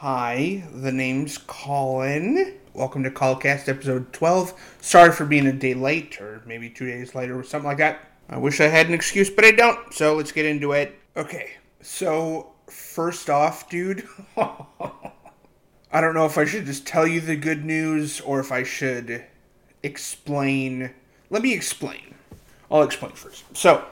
Hi, the name's Colin. Welcome to Callcast episode 12. Sorry for being a day late, or maybe two days later, or something like that. I wish I had an excuse, but I don't, so let's get into it. Okay, so first off, dude, I don't know if I should just tell you the good news or if I should explain. Let me explain. I'll explain first. So,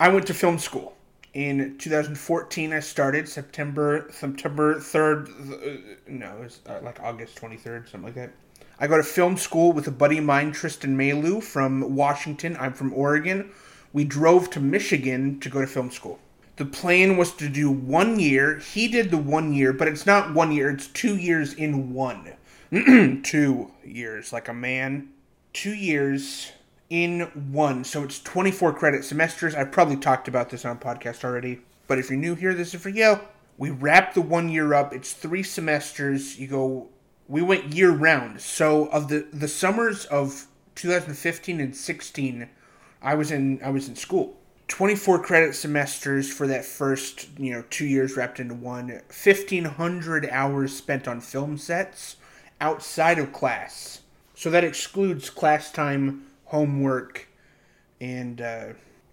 I went to film school in 2014 i started september september 3rd uh, no it was uh, like august 23rd something like that. I go to film school with a buddy of mine tristan malu from washington. I'm from oregon. We drove to michigan to go to film school. The plan was to do one year. He did the one year but it's not one year it's two years in one. Two years like a man. Two years in one. So it's 24 credit semesters. I've probably talked about this on podcast already, but if you're new here, this is for you. We wrap the one year up. It's three semesters. You go. We went year round. So of the the summers of 2015 and 16, I was in I was in school. 24 credit semesters for that first, you know, 2 years wrapped into one. 1500 hours spent on film sets outside of class. So that excludes class time homework, and uh,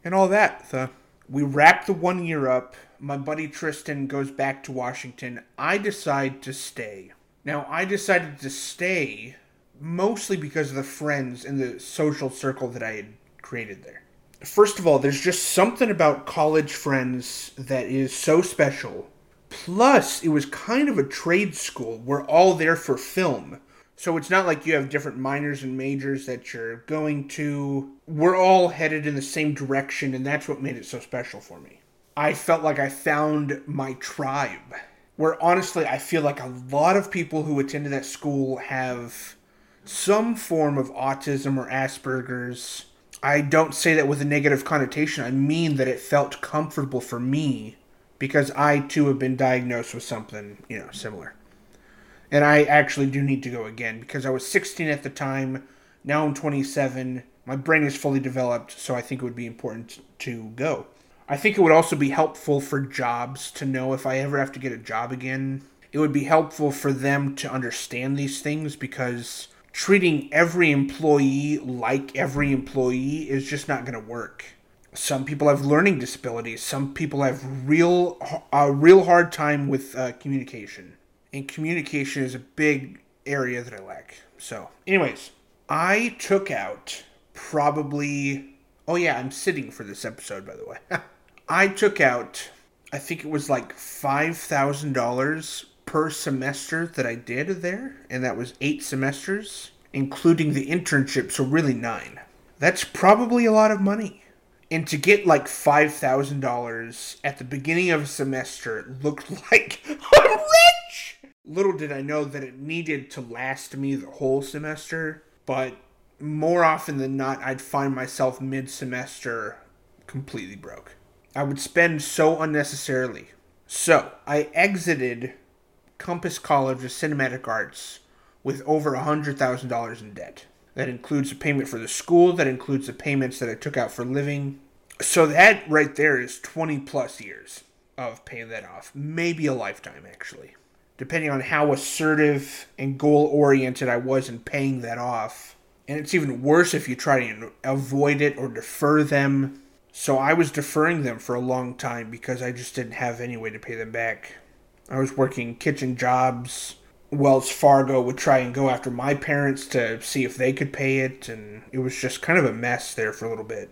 and all that. So we wrap the one year up. My buddy Tristan goes back to Washington. I decide to stay. Now I decided to stay mostly because of the friends and the social circle that I had created there. First of all, there's just something about college friends that is so special. Plus, it was kind of a trade school. We're all there for film. So it's not like you have different minors and majors that you're going to. We're all headed in the same direction, and that's what made it so special for me. I felt like I found my tribe. Where honestly, I feel like a lot of people who attended that school have some form of autism or Asperger's. I don't say that with a negative connotation. I mean that it felt comfortable for me because I too have been diagnosed with something, you know, similar. And I actually do need to go again because I was 16 at the time. Now I'm 27. My brain is fully developed, so I think it would be important to go. I think it would also be helpful for jobs to know if I ever have to get a job again. It would be helpful for them to understand these things because treating every employee like every employee is just not going to work. Some people have learning disabilities. Some people have real a real hard time with uh, communication and communication is a big area that I lack. So, anyways, I took out probably. Oh, yeah, I'm sitting for this episode, by the way. I took out, I think it was like $5,000 per semester that I did there, and that was eight semesters, including the internship, so really nine. That's probably a lot of money. And to get like $5,000 at the beginning of a semester looked like I'm rich! Little did I know that it needed to last me the whole semester, but more often than not, I'd find myself mid semester completely broke. I would spend so unnecessarily. So, I exited Compass College of Cinematic Arts with over $100,000 in debt. That includes a payment for the school, that includes the payments that I took out for living. So, that right there is 20 plus years of paying that off. Maybe a lifetime, actually depending on how assertive and goal oriented I was in paying that off. And it's even worse if you try to avoid it or defer them. So I was deferring them for a long time because I just didn't have any way to pay them back. I was working kitchen jobs. Wells Fargo would try and go after my parents to see if they could pay it, and it was just kind of a mess there for a little bit.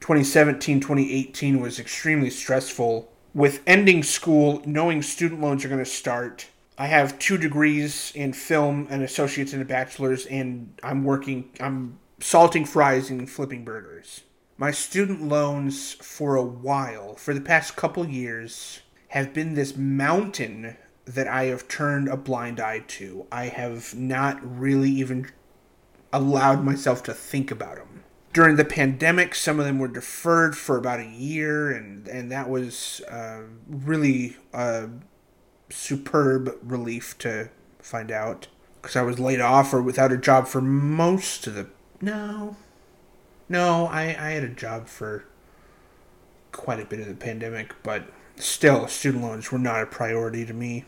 2017 2018 was extremely stressful. With ending school, knowing student loans are going to start, I have two degrees in film, and associates and a bachelor's, and I'm working. I'm salting fries and flipping burgers. My student loans, for a while, for the past couple years, have been this mountain that I have turned a blind eye to. I have not really even allowed myself to think about them. During the pandemic, some of them were deferred for about a year, and, and that was uh, really uh, superb relief to find out because I was laid off or without a job for most of the. No. No, I, I had a job for quite a bit of the pandemic, but still, student loans were not a priority to me.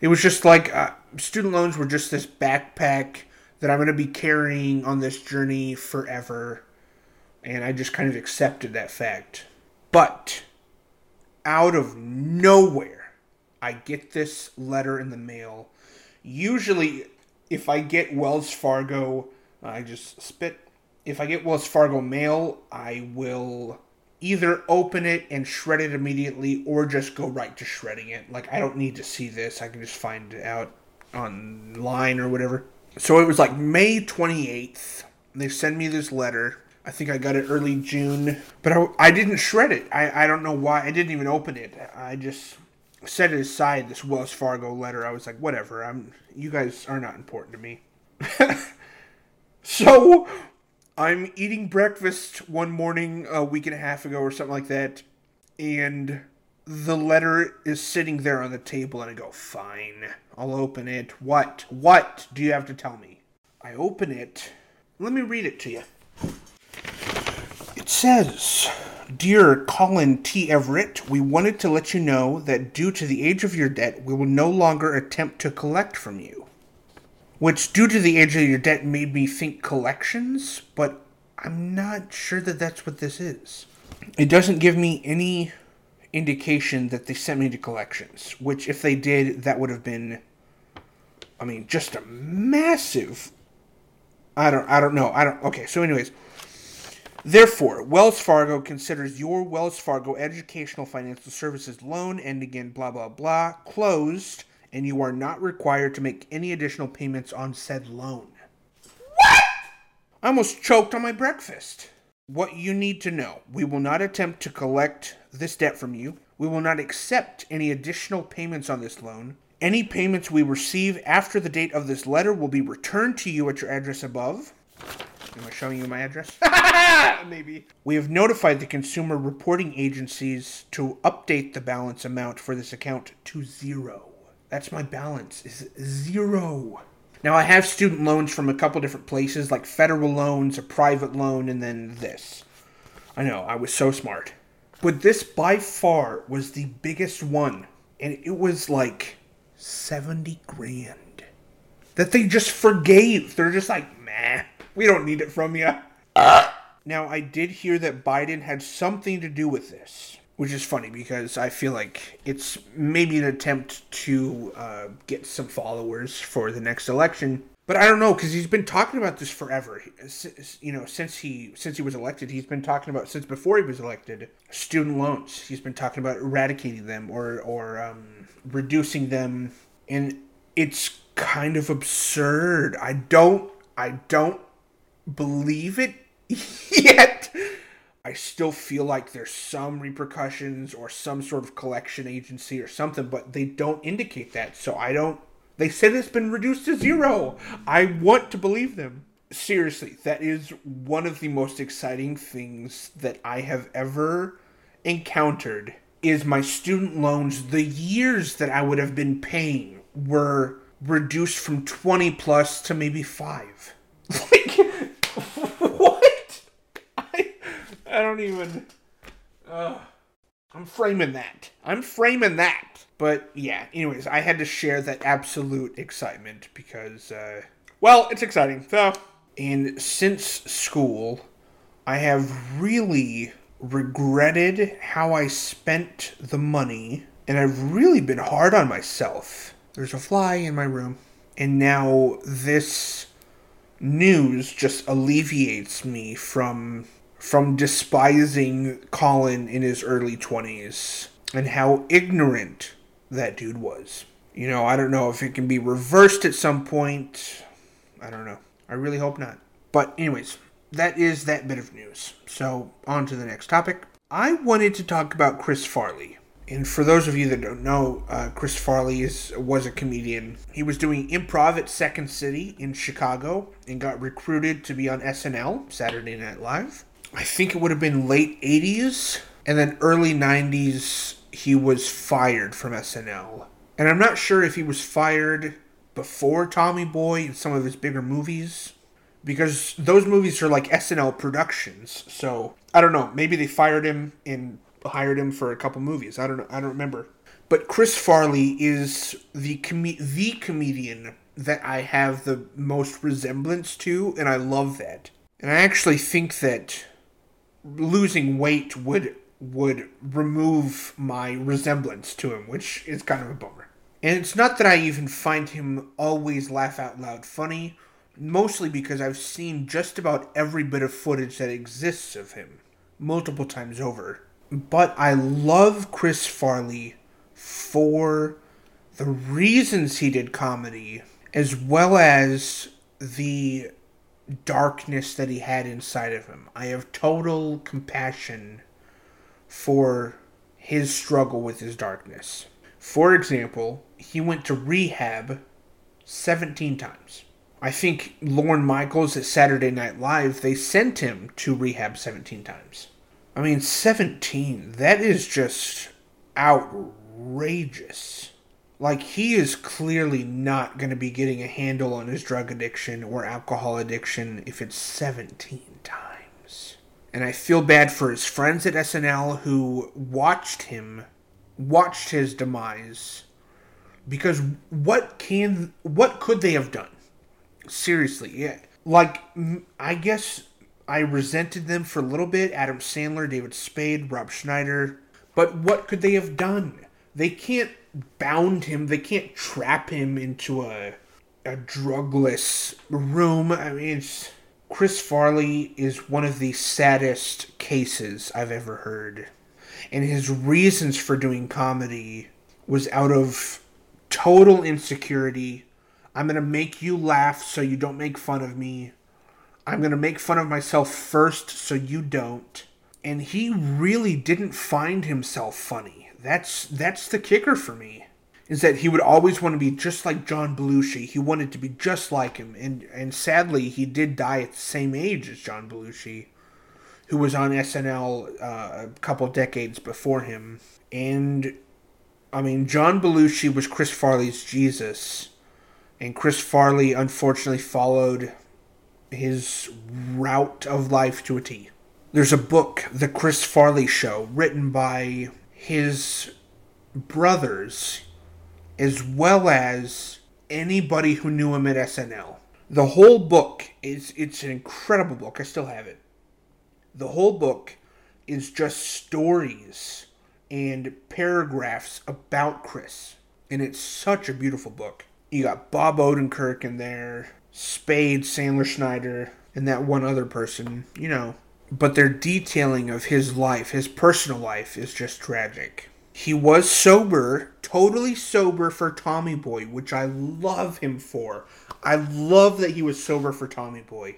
It was just like uh, student loans were just this backpack that I'm going to be carrying on this journey forever. And I just kind of accepted that fact. But out of nowhere, I get this letter in the mail. Usually, if I get Wells Fargo, I just spit. If I get Wells Fargo mail, I will either open it and shred it immediately or just go right to shredding it. Like, I don't need to see this. I can just find it out online or whatever. So it was like May 28th. They send me this letter. I think I got it early June, but I, I didn't shred it. I, I don't know why. I didn't even open it. I just set it aside, this Wells Fargo letter. I was like, whatever. I'm you guys are not important to me. so I'm eating breakfast one morning a week and a half ago or something like that, and the letter is sitting there on the table, and I go, fine, I'll open it. What? What do you have to tell me? I open it. Let me read it to you. It says, Dear Colin T. Everett, we wanted to let you know that due to the age of your debt, we will no longer attempt to collect from you which, due to the age of your debt, made me think collections, but I'm not sure that that's what this is. It doesn't give me any indication that they sent me to collections, which, if they did, that would have been, I mean, just a massive. I don't, I don't know. I don't. Okay, so, anyways. Therefore, Wells Fargo considers your Wells Fargo Educational Financial Services loan ending in blah blah blah closed and you are not required to make any additional payments on said loan. What? I almost choked on my breakfast. What you need to know we will not attempt to collect this debt from you. We will not accept any additional payments on this loan. Any payments we receive after the date of this letter will be returned to you at your address above. Am I showing you my address? Maybe. We have notified the consumer reporting agencies to update the balance amount for this account to zero. That's my balance is zero. Now I have student loans from a couple different places, like federal loans, a private loan, and then this. I know I was so smart, but this by far was the biggest one, and it was like seventy grand that they just forgave. They're just like, meh, we don't need it from you. Now I did hear that Biden had something to do with this which is funny because I feel like it's maybe an attempt to uh, get some followers for the next election. But I don't know because he's been talking about this forever. You know, since he since he was elected, he's been talking about since before he was elected student loans. He's been talking about eradicating them or or um, reducing them, and it's kind of absurd. I don't I don't believe it yet I still feel like there's some repercussions or some sort of collection agency or something, but they don't indicate that. So I don't. They said it's been reduced to zero. I want to believe them. Seriously, that is one of the most exciting things that I have ever encountered is my student loans the years that I would have been paying were reduced from 20 plus to maybe 5. I don't even. Uh, I'm framing that. I'm framing that. But yeah, anyways, I had to share that absolute excitement because, uh, well, it's exciting. So, and since school, I have really regretted how I spent the money, and I've really been hard on myself. There's a fly in my room, and now this news just alleviates me from from despising Colin in his early 20s and how ignorant that dude was. You know, I don't know if it can be reversed at some point. I don't know. I really hope not. But, anyways, that is that bit of news. So, on to the next topic. I wanted to talk about Chris Farley. And for those of you that don't know, uh, Chris Farley is, was a comedian. He was doing improv at Second City in Chicago and got recruited to be on SNL, Saturday Night Live. I think it would have been late 80s and then early 90s he was fired from SNL. And I'm not sure if he was fired before Tommy Boy and some of his bigger movies because those movies are like SNL productions. So, I don't know, maybe they fired him and hired him for a couple movies. I don't know. I don't remember. But Chris Farley is the com- the comedian that I have the most resemblance to, and I love that. And I actually think that losing weight would would remove my resemblance to him, which is kind of a bummer. And it's not that I even find him always laugh out loud funny, mostly because I've seen just about every bit of footage that exists of him multiple times over. But I love Chris Farley for the reasons he did comedy, as well as the darkness that he had inside of him. I have total compassion for his struggle with his darkness. For example, he went to rehab 17 times. I think Lorne Michaels at Saturday Night Live, they sent him to rehab 17 times. I mean, 17, that is just outrageous. Like, he is clearly not going to be getting a handle on his drug addiction or alcohol addiction if it's 17 times. And I feel bad for his friends at SNL who watched him, watched his demise. Because what can, what could they have done? Seriously, yeah. Like, I guess I resented them for a little bit. Adam Sandler, David Spade, Rob Schneider. But what could they have done? They can't bound him. They can't trap him into a a drugless room. I mean, it's, Chris Farley is one of the saddest cases I've ever heard. And his reasons for doing comedy was out of total insecurity. I'm to make you laugh so you don't make fun of me. I'm to make fun of myself first so you don't. And he really didn't find himself funny. That's that's the kicker for me is that he would always want to be just like John Belushi. He wanted to be just like him, and and sadly, he did die at the same age as John Belushi, who was on SNL uh, a couple decades before him. And I mean, John Belushi was Chris Farley's Jesus, and Chris Farley unfortunately followed his route of life to a T. There's a book, The Chris Farley Show, written by his brothers as well as anybody who knew him at SNL. The whole book is it's an incredible book. I still have it. The whole book is just stories and paragraphs about Chris. And it's such a beautiful book. You got Bob Odenkirk in there, Spade, Sandler Schneider, and that one other person, you know. But their detailing of his life, his personal life, is just tragic. He was sober, totally sober for Tommy Boy, which I love him for. I love that he was sober for Tommy Boy.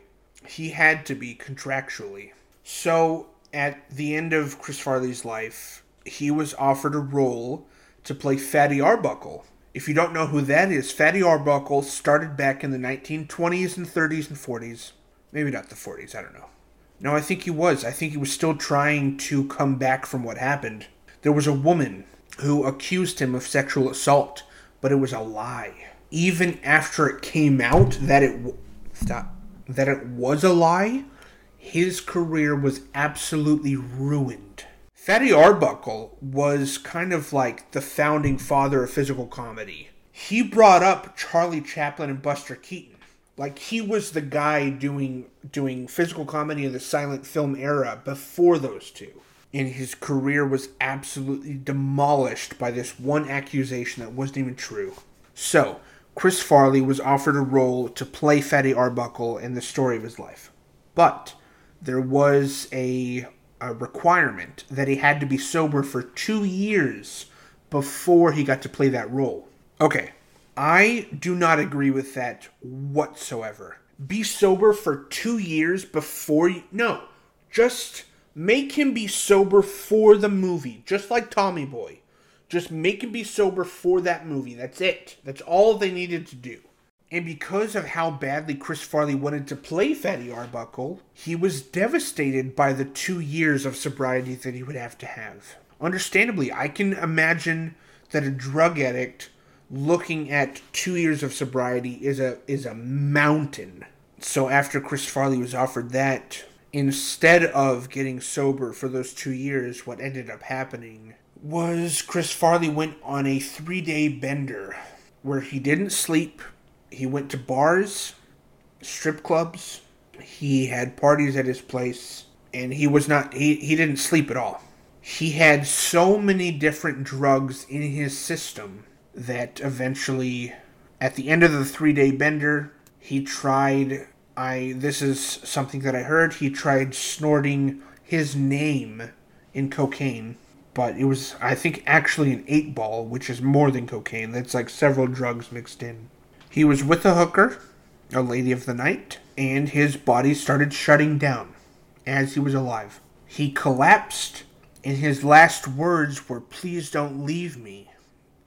He had to be contractually. So, at the end of Chris Farley's life, he was offered a role to play Fatty Arbuckle. If you don't know who that is, Fatty Arbuckle started back in the 1920s and 30s and 40s. Maybe not the 40s, I don't know. No, I think he was. I think he was still trying to come back from what happened. There was a woman who accused him of sexual assault, but it was a lie. Even after it came out that it stop, that it was a lie, his career was absolutely ruined. Fatty Arbuckle was kind of like the founding father of physical comedy. He brought up Charlie Chaplin and Buster Keaton. Like he was the guy doing doing physical comedy in the silent film era before those two and his career was absolutely demolished by this one accusation that wasn't even true. So, Chris Farley was offered a role to play Fatty Arbuckle in the story of his life. But there was a, a requirement that he had to be sober for two years before he got to play that role. Okay, I do not agree with that whatsoever. Be sober for two years before you. No, just Make him be sober for the movie, just like Tommy Boy. Just make him be sober for that movie. That's it. That's all they needed to do. And because of how badly Chris Farley wanted to play Fatty Arbuckle, he was devastated by the two years of sobriety that he would have to have. Understandably, I can imagine that a drug addict looking at two years of sobriety is a is a mountain. So after Chris Farley was offered that, instead of getting sober for those two years, what ended up happening was Chris Farley went on a three day bender where he didn't sleep. He went to bars, strip clubs, he had parties at his place, and he was not, he, he didn't sleep at all. He had so many different drugs in his system that eventually, at the end of the three day bender, he tried. I this is something that I heard. He tried snorting his name in cocaine but it was I think actually an eight ball, which is more than cocaine. That's like several drugs mixed in. He was with a hooker, a lady of the night, and his body started shutting down as he was alive. He collapsed, and his last words were, "Please don't leave me,"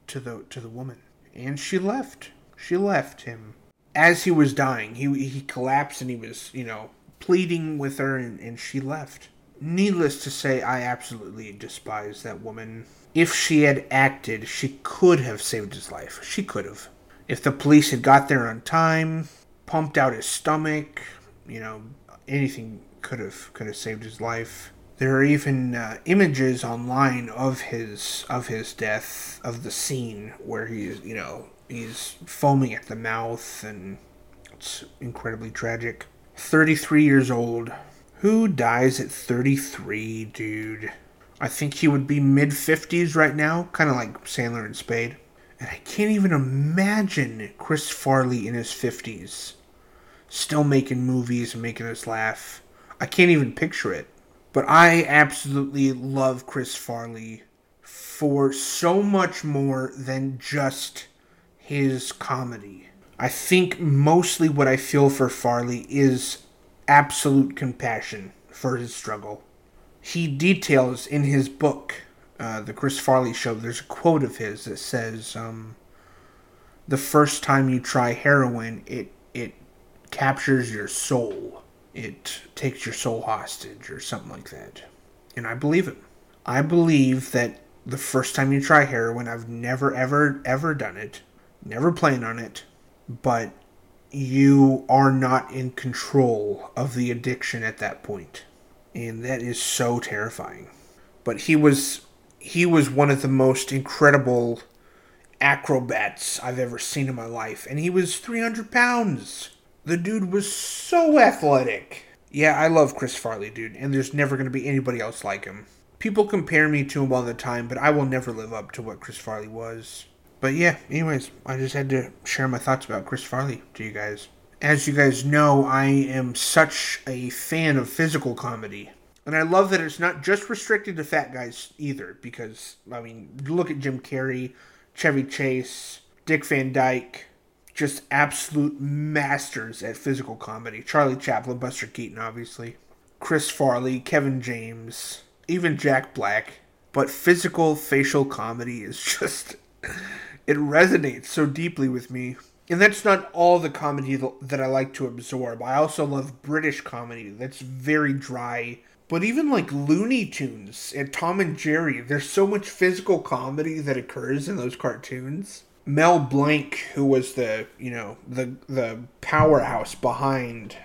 to the to the woman, and she left. She left him as he was dying. He he collapsed, and he was you know pleading with her, and, and she left Needless to say, I absolutely despise that woman. If she had acted, she could have saved his life. She could have. If the police had got there on time, pumped out his stomach, you know, anything could have could have saved his life. There are even uh, images online of his of his death, of the scene where he's you know he's foaming at the mouth, and it's incredibly tragic. Thirty three years old, who dies at 33, dude? I think he would be mid 50s right now, kind of like Sandler and Spade. And I can't even imagine Chris Farley in his 50s still making movies and making us laugh. I can't even picture it. But I absolutely love Chris Farley for so much more than just his comedy. I think mostly what I feel for Farley is absolute compassion for his struggle. He details in his book, uh, The Chris Farley Show, there's a quote of his that says, um, The first time you try heroin, it, it captures your soul. It takes your soul hostage, or something like that. And I believe it. I believe that the first time you try heroin, I've never, ever, ever done it, never plan on it, but you are not in control of the addiction at that point. And that is so terrifying. But he was he was one of the most incredible acrobats I've ever seen in my life. And he was 300 pounds. The dude was so athletic. Yeah, I love Chris Farley, dude, and there's never going to be anybody else like him. People compare me to him all the time, but I will never live up to what Chris Farley was. But yeah, anyways, I just had to share my thoughts about Chris Farley to you guys. As you guys know, I am such a fan of physical comedy. And I love that it's not just restricted to fat guys either, because, I mean, look at Jim Carrey, Chevy Chase, Dick Van Dyke, just absolute masters at physical comedy. Charlie Chaplin, Buster Keaton, obviously. Chris Farley, Kevin James, even Jack Black. But physical facial comedy is just it resonates so deeply with me. And that's not all the comedy that I like to absorb. I also love British comedy that's very dry. But even like Looney Tunes and Tom and Jerry, there's so much physical comedy that occurs in those cartoons. Mel Blanc, who was the you know the the powerhouse behind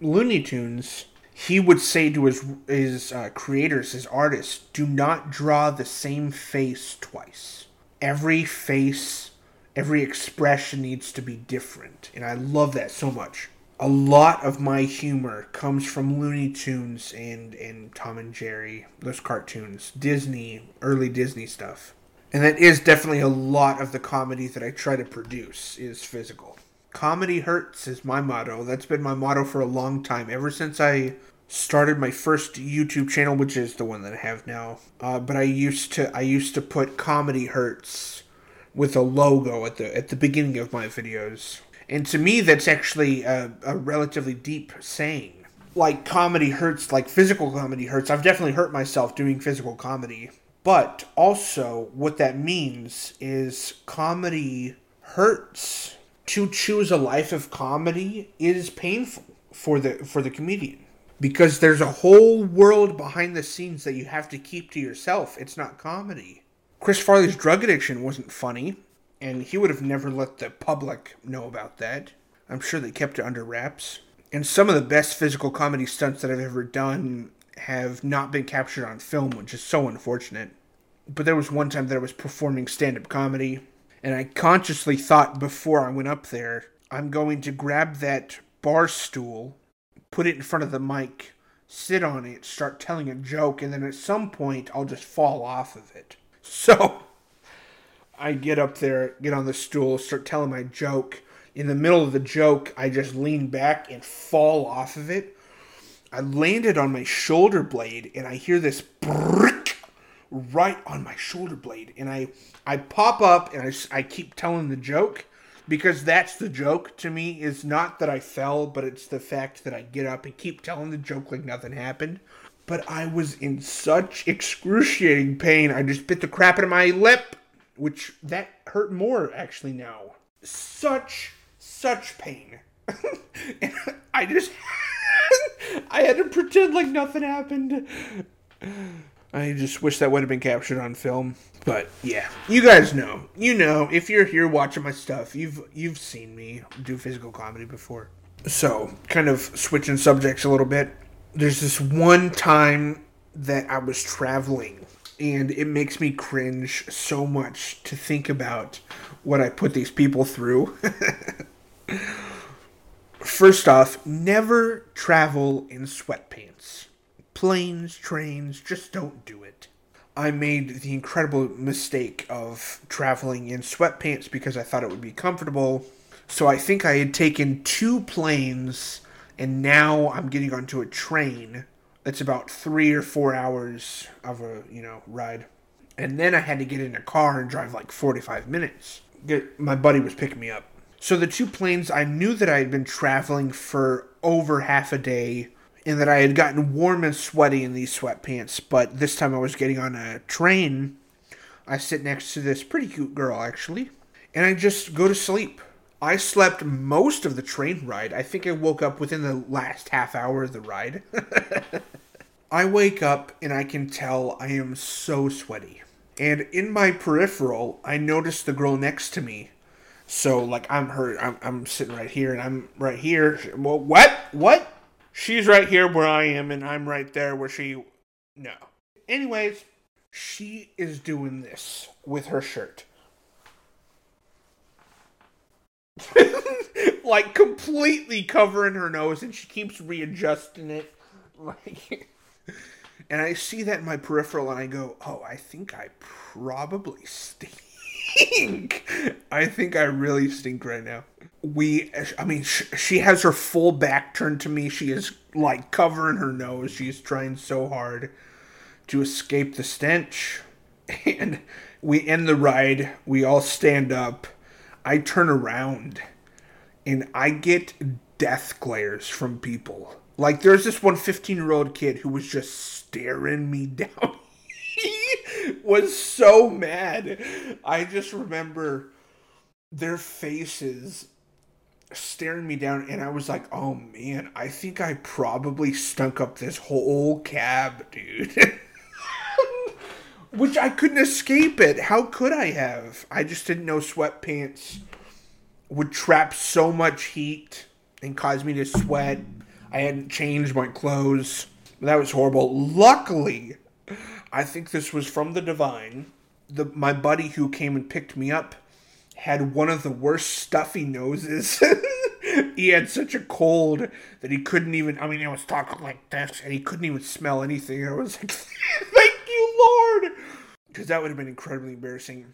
Looney Tunes, he would say to his his uh, creators, his artists, do not draw the same face twice every face, every expression needs to be different. And I love that so much. A lot of my humor comes from Looney Tunes and, and Tom and Jerry, those cartoons, Disney, early Disney stuff. And that is definitely a lot of the comedy that I try to produce is physical. Comedy hurts is my motto. That's been my motto for a long time. Ever since I started my first YouTube channel, which is the one that I have now. Uh, but I used to I used to put comedy hurts with a logo at the at the beginning of my videos, and to me that's actually a, a relatively deep saying. Like comedy hurts, like physical comedy hurts. I've definitely hurt myself doing physical comedy, but also what that means is comedy hurts. To choose a life of comedy is painful for the for the comedian because there's a whole world behind the scenes that you have to keep to yourself. It's not comedy. Chris Farley's drug addiction wasn't funny, and he would have never let the public know about that. I'm sure they kept it under wraps. And some of the best physical comedy stunts that I've ever done have not been captured on film, which is so unfortunate. But there was one time that I was performing stand up comedy, and I consciously thought before I went up there, I'm going to grab that bar stool, put it in front of the mic, sit on it, start telling a joke, and then at some point I'll just fall off of it. So I get up there, get on the stool, start telling my joke. In the middle of the joke, I just lean back and fall off of it. I landed on my shoulder blade and I hear this brick right on my shoulder blade. And I, I pop up and I, I keep telling the joke because that's the joke to me is not that I fell, but it's the fact that I get up and keep telling the joke like nothing happened. But I was in such excruciating pain. I just bit the crap out of my lip, which that hurt more actually now. Such, such pain. I just, I had to pretend like nothing happened. I just wish that would have been captured on film. But yeah, you guys know. You know, if you're here watching my stuff, you've you've seen me do physical comedy before. So, kind of switching subjects a little bit. There's this one time that I was traveling and it makes me cringe so much to think about what I put these people through. First off, never travel in sweatpants planes, trains, just don't do it. I made the incredible mistake of traveling in sweatpants because I thought it would be comfortable. So I think I had taken two planes and now I'm getting onto a train that's about three or four hours of a, you know, ride. And then I had to get in a car and drive like 45 minutes. Get, my buddy was picking me up. So the two planes, I knew that I had been traveling for over half a day and that I had gotten warm and sweaty in these sweatpants, but this time I was getting on a train. I sit next to this pretty cute girl, actually, and I just go to sleep. I slept most of the train ride. I think I woke up within the last half hour of the ride. I wake up and I can tell I am so sweaty. And in my peripheral, I notice the girl next to me. So, like, I'm her, I'm, I'm sitting right here and I'm right here. Well, what? What? She's right here where I am, and I'm right there where she. No. Anyways, she is doing this with her shirt. like completely covering her nose, and she keeps readjusting it. Like, and I see that in my peripheral, and I go, "Oh, I think I probably stink." I think I really stink right now. We, I mean, sh- she has her full back turned to me. She is like covering her nose. She's trying so hard to escape the stench. And we end the ride. We all stand up. I turn around and I get death glares from people. Like, there's this one 15 year old kid who was just staring me down he was so mad. I just remember their faces staring me down and I was like, "Oh man, I think I probably stunk up this whole cab, dude." Which I couldn't escape it. How could I have? I just didn't know sweatpants would trap so much heat and cause me to sweat. I hadn't changed my clothes. That was horrible. Luckily, I think this was from the Divine. The my buddy who came and picked me up had one of the worst stuffy noses. he had such a cold that he couldn't even. I mean, he was talking like this, and he couldn't even smell anything. I was like, "Thank you, Lord," because that would have been incredibly embarrassing.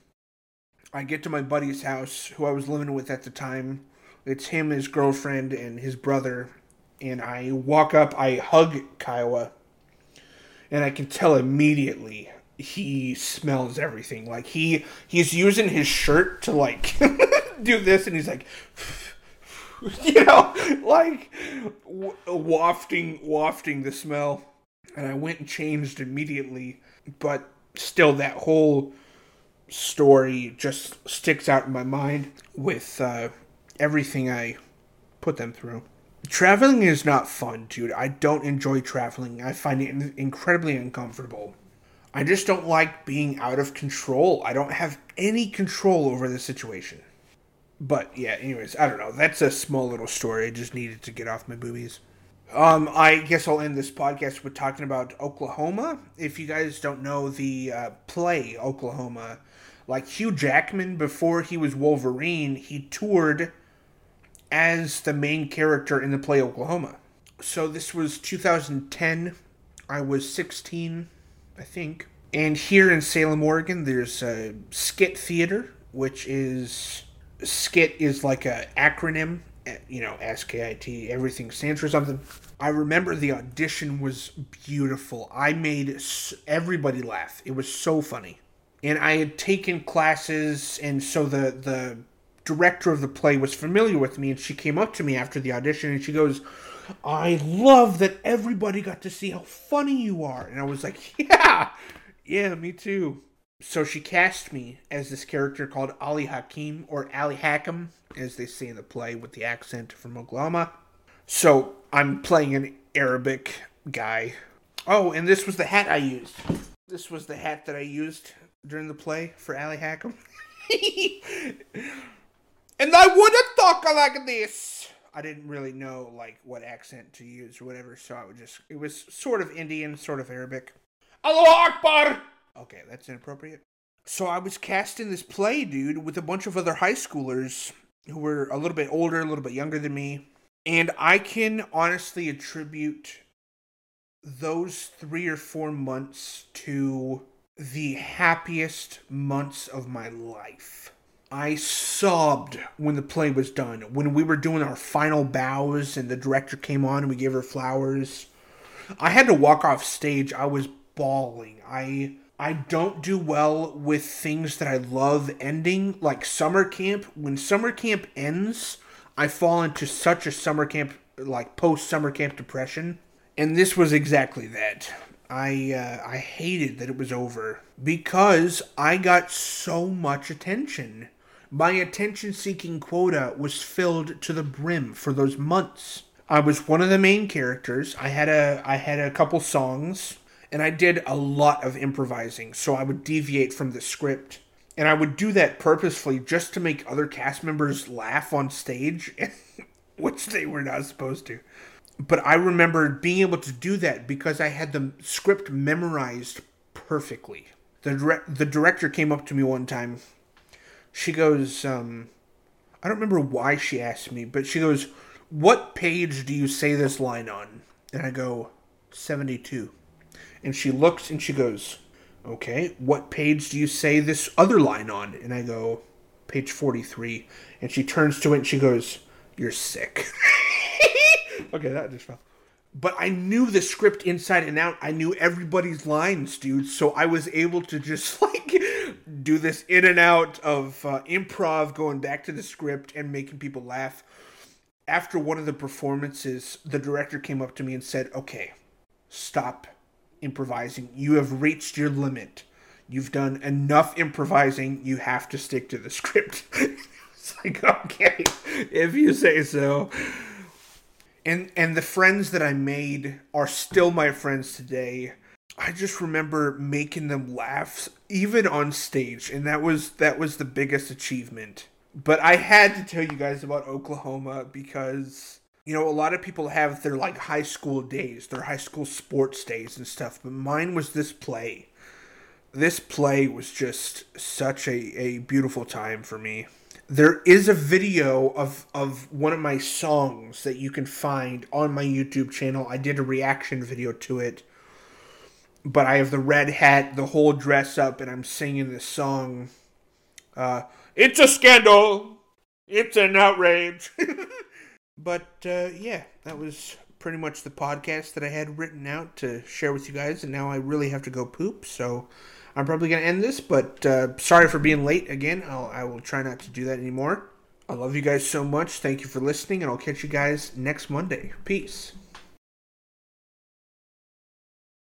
I get to my buddy's house, who I was living with at the time. It's him, his girlfriend, and his brother. And I walk up, I hug Kiowa, and I can tell immediately he smells everything. Like he he's using his shirt to like do this, and he's like, you know, like w- wafting wafting the smell. And I went and changed immediately, but still that whole story just sticks out in my mind with uh, everything I put them through. Traveling is not fun, dude. I don't enjoy traveling. I find it incredibly uncomfortable. I just don't like being out of control. I don't have any control over the situation. But yeah, anyways, I don't know. That's a small little story. I just needed to get off my boobies. Um, I guess I'll end this podcast with talking about Oklahoma. If you guys don't know the uh, play Oklahoma, like Hugh Jackman before he was Wolverine, he toured as the main character in the play Oklahoma. So this was 2010. I was 16, I think. And here in Salem, Oregon, there's a Skit Theater, which is Skit is like a acronym, eh, you know, S K I T. Everything stands for something. I remember the audition was beautiful. I made everybody laugh. It was so funny. And I had taken classes, and so the the director of the play was familiar with me, and she came up to me after the audition, and she goes, "I love that everybody got to see how funny you are." And I was like, "Yeah, yeah, me too." So she cast me as this character called Ali Hakim, or Ali Hakim, as they say in the play, with the accent from Oklahoma. So I'm playing an Arabic guy. Oh, and this was the hat I used. This was the hat that I used during the play for Ali Hakim. and I wouldn't talk like this. I didn't really know like what accent to use or whatever, so I would just it was sort of Indian, sort of Arabic. Allahu Akbar. Okay, that's inappropriate. So I was cast in this play, dude, with a bunch of other high schoolers who were a little bit older, a little bit younger than me. And I can honestly attribute those three or four months to the happiest months of my life. I sobbed when the play was done. When we were doing our final bows and the director came on and we gave her flowers. I had to walk off stage. I was bawling. I I don't do well with things that I love ending, like summer camp. When summer camp ends, I fall into such a summer camp, like post summer camp depression. And this was exactly that. I uh, I hated that it was over because I got so much attention. My attention seeking quota was filled to the brim for those months. I was one of the main characters. I had a I had a couple songs and I did a lot of improvising. So I would deviate from the script and I would do that purposefully just to make other cast members laugh on stage, which they were not supposed to. But I remember being able to do that because I had the script memorized perfectly. The dire- the director came up to me one time. She goes, um, I don't remember why she asked me, but she goes, "What page do you say this line on?" And I go, "72." And she looks and she goes, okay, what page do you say this other line on? And I go, page 43. And she turns to it and she goes, you're sick. okay, that just fell. But I knew the script inside and out. I knew everybody's lines, dude. So I was able to just like do this in and out of uh, improv, going back to the script and making people laugh. After one of the performances, the director came up to me and said, okay, stop improvising. You have reached your limit. You've done enough improvising. You have to stick to the script. it's like, okay, if you say so. And and the friends that I made are still my friends today. I just remember making them laugh even on stage and that was that was the biggest achievement. But I had to tell you guys about Oklahoma because you know, a lot of people have their like high school days, their high school sports days and stuff, but mine was this play. This play was just such a, a beautiful time for me. There is a video of, of one of my songs that you can find on my YouTube channel. I did a reaction video to it. But I have the red hat, the whole dress up, and I'm singing this song. Uh, it's a scandal. It's an outrage. But uh, yeah, that was pretty much the podcast that I had written out to share with you guys, and now I really have to go poop, so I'm probably going to end this. But uh, sorry for being late again. I'll, I will try not to do that anymore. I love you guys so much. Thank you for listening, and I'll catch you guys next Monday. Peace.